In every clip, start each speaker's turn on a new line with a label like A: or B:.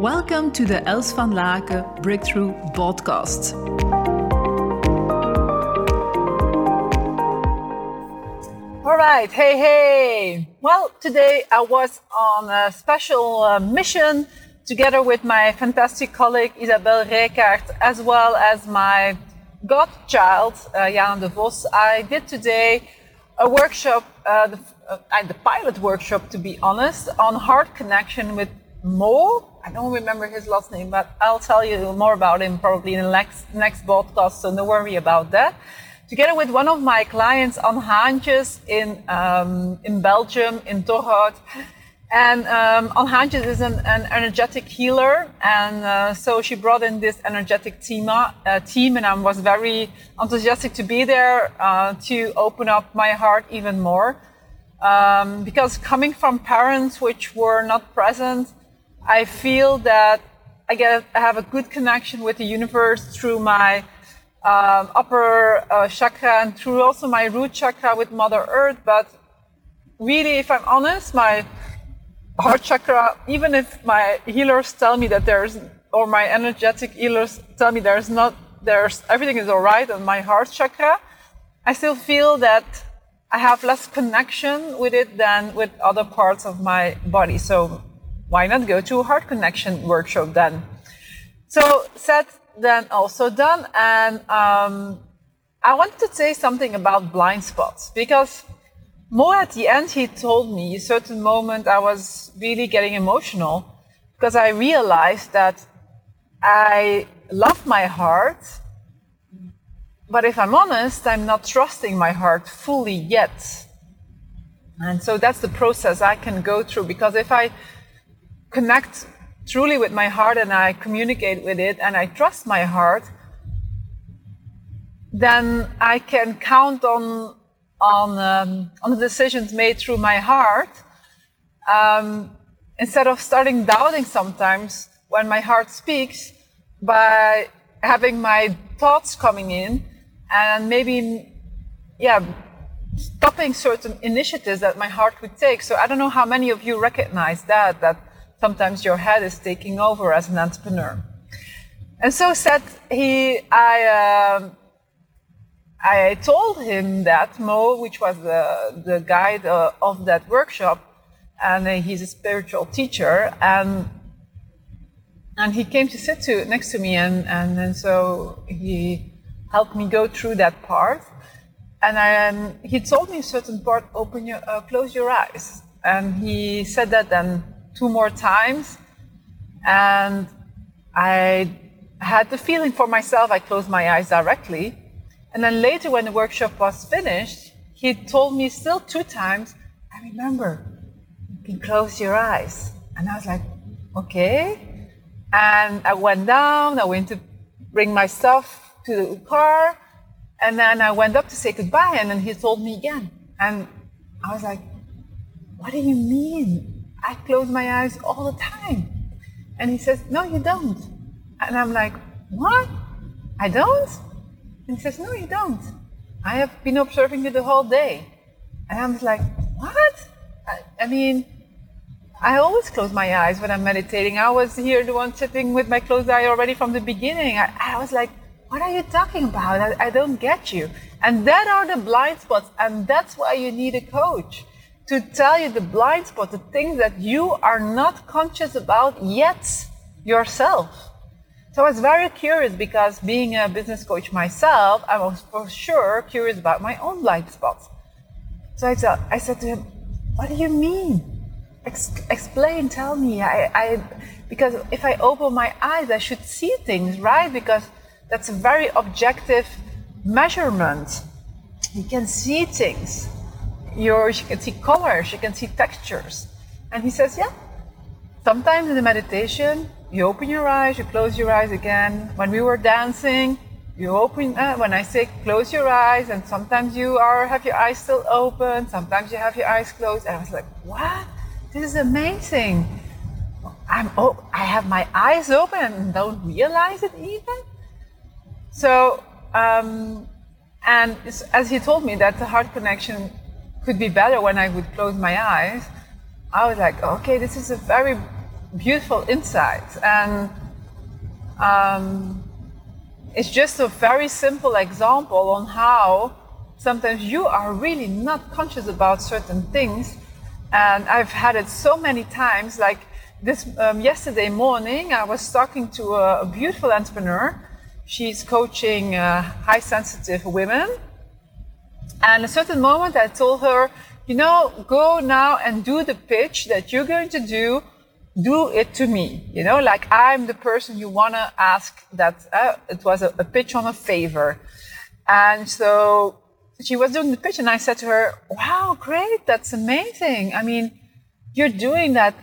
A: Welcome to the Els van Laken Breakthrough Podcast.
B: All right, hey, hey. Well, today I was on a special uh, mission together with my fantastic colleague Isabel Rijkaard, as well as my godchild, uh, Jan de Vos. I did today a workshop, uh, the, uh, the pilot workshop to be honest, on heart connection with Mo. I don't remember his last name, but I'll tell you more about him probably in the next, next podcast, so don't worry about that. Together with one of my clients on Haantjes in, um, in Belgium, in Torhout. And um, is an, an, energetic healer, and uh, so she brought in this energetic team, uh, team, and I was very enthusiastic to be there uh, to open up my heart even more. Um, because coming from parents which were not present, I feel that I get I have a good connection with the universe through my um, upper uh, chakra and through also my root chakra with Mother Earth. But really, if I'm honest, my heart chakra, even if my healers tell me that there's, or my energetic healers tell me there's not, there's everything is all right on my heart chakra, I still feel that I have less connection with it than with other parts of my body. So why not go to a heart connection workshop then? So said then also done, and um, I wanted to say something about blind spots because more at the end he told me a certain moment I was really getting emotional because I realized that I love my heart, but if I'm honest, I'm not trusting my heart fully yet. And so that's the process I can go through because if I connect truly with my heart and I communicate with it and I trust my heart, then I can count on on um, on the decisions made through my heart. Um, instead of starting doubting sometimes when my heart speaks by having my thoughts coming in and maybe yeah stopping certain initiatives that my heart would take. So i don't know how many of you recognize that that sometimes your head is taking over as an entrepreneur. And so said he, I, uh, I told him that Mo, which was the, the guide uh, of that workshop, and uh, he's a spiritual teacher, and and he came to sit to next to me, and and, and so he helped me go through that part, and I, um, he told me a certain part, open your, uh, close your eyes, and he said that then two more times. And I had the feeling for myself, I closed my eyes directly. And then later, when the workshop was finished, he told me still two times, I remember, you can close your eyes. And I was like, okay. And I went down, I went to bring my stuff to the car. And then I went up to say goodbye, and then he told me again. And I was like, what do you mean? I close my eyes all the time. And he says, No, you don't. And I'm like, What? I don't? And he says, No, you don't. I have been observing you the whole day. And I'm like, What? I, I mean, I always close my eyes when I'm meditating. I was here, the one sitting with my closed eye already from the beginning. I, I was like, what are you talking about? I, I don't get you. And that are the blind spots. And that's why you need a coach to tell you the blind spot, the things that you are not conscious about yet yourself. So I was very curious because being a business coach myself, I was for sure curious about my own blind spots. So I, said, I said to him, What do you mean? Ex- explain, tell me. I, I, because if I open my eyes, I should see things, right? Because that's a very objective measurement. You can see things your, you can see colors, you can see textures. And he says, yeah, sometimes in the meditation, you open your eyes, you close your eyes again. When we were dancing, you open, uh, when I say close your eyes, and sometimes you are have your eyes still open, sometimes you have your eyes closed. And I was like, what? This is amazing. I'm, oh, I have my eyes open and don't realize it even. So, um, and as he told me that the heart connection could be better when I would close my eyes, I was like, okay, this is a very beautiful insight. And um, it's just a very simple example on how sometimes you are really not conscious about certain things. And I've had it so many times. Like this um, yesterday morning, I was talking to a, a beautiful entrepreneur. She's coaching uh, high sensitive women. And a certain moment, I told her, you know, go now and do the pitch that you're going to do. Do it to me. You know, like I'm the person you want to ask that. Uh, it was a, a pitch on a favor. And so she was doing the pitch and I said to her, wow, great. That's amazing. I mean, you're doing that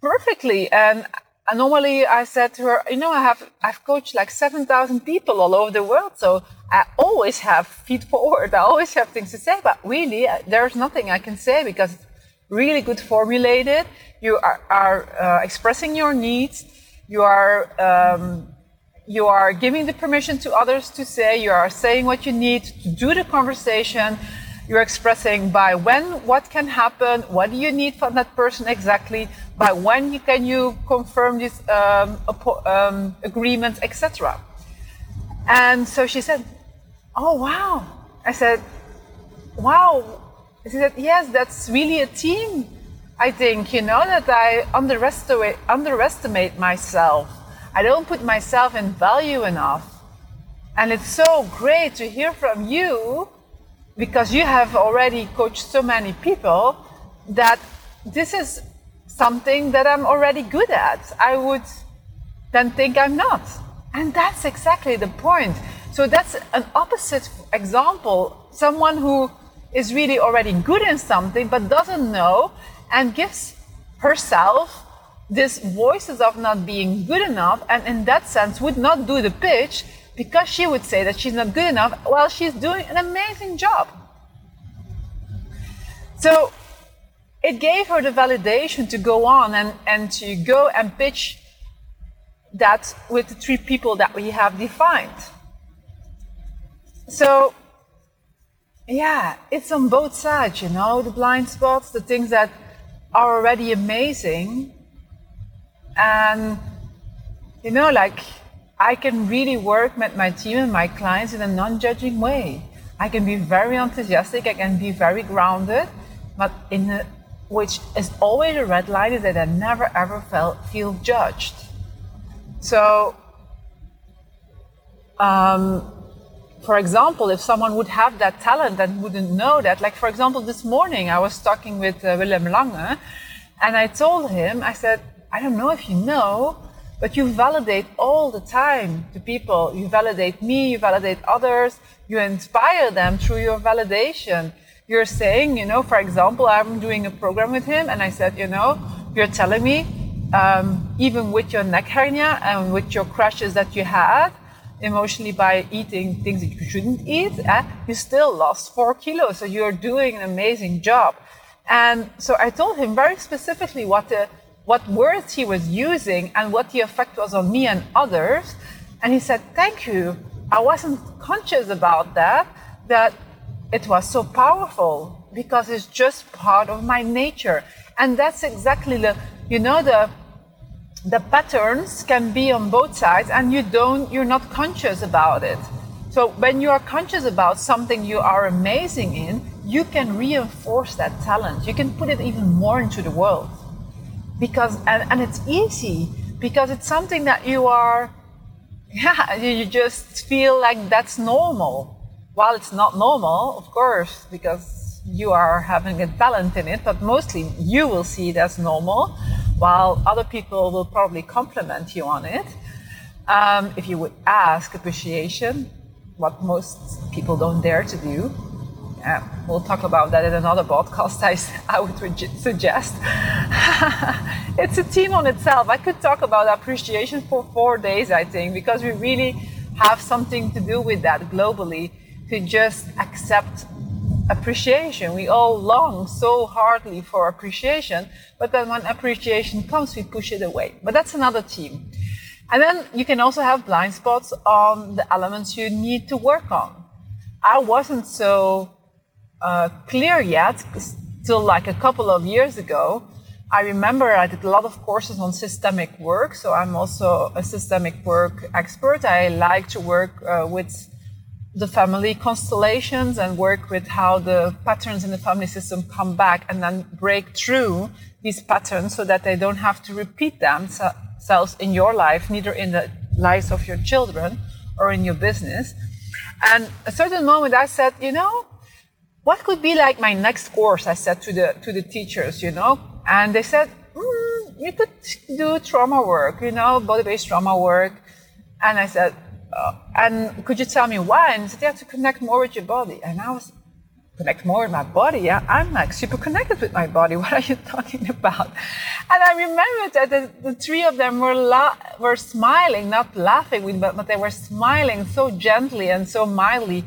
B: perfectly. And normally I said to her, you know, I have, I've coached like 7,000 people all over the world. So I always have feet forward. I always have things to say, but really uh, there's nothing I can say because it's really good formulated. You are, are uh, expressing your needs. You are, um, you are giving the permission to others to say, you are saying what you need to do the conversation. You're expressing by when, what can happen, what do you need from that person exactly, by when you, can you confirm this um, um, agreement, etc. And so she said, "Oh wow!" I said, "Wow." She said, "Yes, that's really a team." I think you know that I underestimate underestimate myself I don't put myself in value enough. And it's so great to hear from you because you have already coached so many people that this is something that I'm already good at. I would then think I'm not. And that's exactly the point. So that's an opposite example. Someone who is really already good in something but doesn't know and gives herself this voices of not being good enough and in that sense would not do the pitch because she would say that she's not good enough while she's doing an amazing job. So it gave her the validation to go on and, and to go and pitch that with the three people that we have defined. So, yeah, it's on both sides, you know, the blind spots, the things that are already amazing, and, you know, like, I can really work with my team and my clients in a non judging way. I can be very enthusiastic, I can be very grounded, but in a, which is always a red line is that I never ever felt feel judged. So, um, for example, if someone would have that talent and wouldn't know that, like for example, this morning I was talking with uh, Willem Lange, and I told him, I said, I don't know if you know, but you validate all the time the people. You validate me, you validate others, you inspire them through your validation. You're saying, you know, for example, I'm doing a program with him, and I said, you know, you're telling me, um, even with your neck hernia and with your crashes that you had, emotionally by eating things that you shouldn't eat, eh, you still lost four kilos. So you're doing an amazing job. And so I told him very specifically what the what words he was using and what the effect was on me and others. And he said, Thank you. I wasn't conscious about that, that it was so powerful because it's just part of my nature. And that's exactly the, you know, the, the patterns can be on both sides and you don't, you're not conscious about it. So when you are conscious about something you are amazing in, you can reinforce that talent. You can put it even more into the world because and, and it's easy because it's something that you are yeah you just feel like that's normal. While it's not normal of course because you are having a talent in it but mostly you will see it as normal while other people will probably compliment you on it. Um, if you would ask appreciation what most people don't dare to do uh, we'll talk about that in another podcast, I, I would suggest. it's a team on itself. I could talk about appreciation for four days, I think, because we really have something to do with that globally to just accept appreciation. We all long so hardly for appreciation, but then when appreciation comes, we push it away. But that's another team. And then you can also have blind spots on the elements you need to work on. I wasn't so uh, clear yet, still like a couple of years ago, I remember I did a lot of courses on systemic work, so I'm also a systemic work expert. I like to work uh, with the family constellations and work with how the patterns in the family system come back and then break through these patterns so that they don't have to repeat themselves in your life, neither in the lives of your children or in your business. And a certain moment I said, you know, what could be like my next course? I said to the to the teachers, you know, and they said, mm, you could do trauma work, you know, body-based trauma work. And I said, uh, and could you tell me why? And they said, to connect more with your body. And I was, connect more with my body? Yeah, I'm like super connected with my body. What are you talking about? And I remember that the, the three of them were, la- were smiling, not laughing, but, but they were smiling so gently and so mildly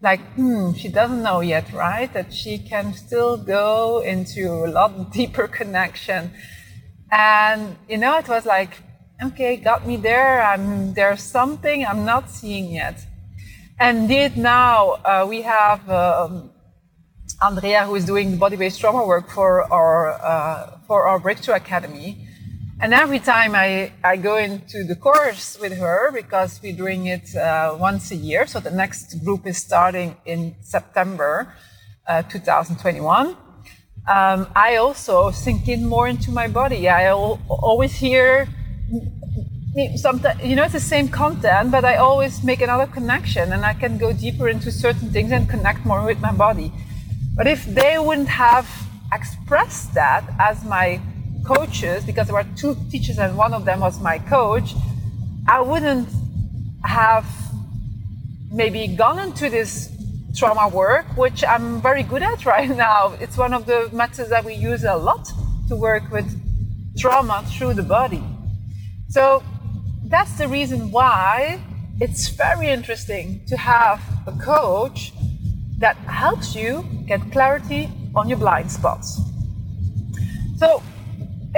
B: like, hmm, she doesn't know yet, right? That she can still go into a lot deeper connection. And, you know, it was like, okay, got me there. I'm, there's something I'm not seeing yet. And indeed, now uh, we have um, Andrea, who is doing body-based trauma work for our, uh, for our Breakthrough Academy. And every time I, I go into the course with her, because we're doing it uh, once a year, so the next group is starting in September uh, 2021. Um, I also sink in more into my body. I al- always hear sometimes, you know, it's the same content, but I always make another connection and I can go deeper into certain things and connect more with my body. But if they wouldn't have expressed that as my coaches, because there were two teachers and one of them was my coach, I wouldn't have maybe gone into this trauma work, which I'm very good at right now. It's one of the methods that we use a lot to work with trauma through the body. So that's the reason why it's very interesting to have a coach that helps you get clarity on your blind spots. So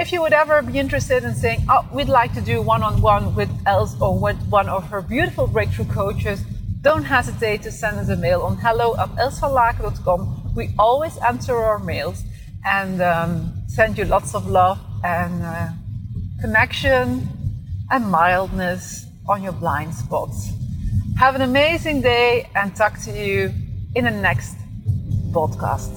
B: if you would ever be interested in saying, oh, we'd like to do one on one with Els or with one of her beautiful breakthrough coaches, don't hesitate to send us a mail on hello at elsvanlaken.com. We always answer our mails and um, send you lots of love and uh, connection and mildness on your blind spots. Have an amazing day and talk to you in the next podcast.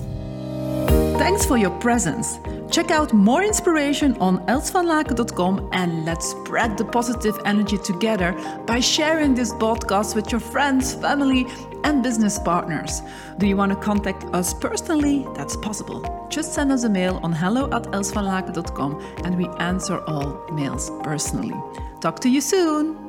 A: Thanks for your presence. Check out more inspiration on elsvanlaken.com and let's spread the positive energy together by sharing this podcast with your friends, family, and business partners. Do you want to contact us personally? That's possible. Just send us a mail on hello at elsvanlaken.com and we answer all mails personally. Talk to you soon!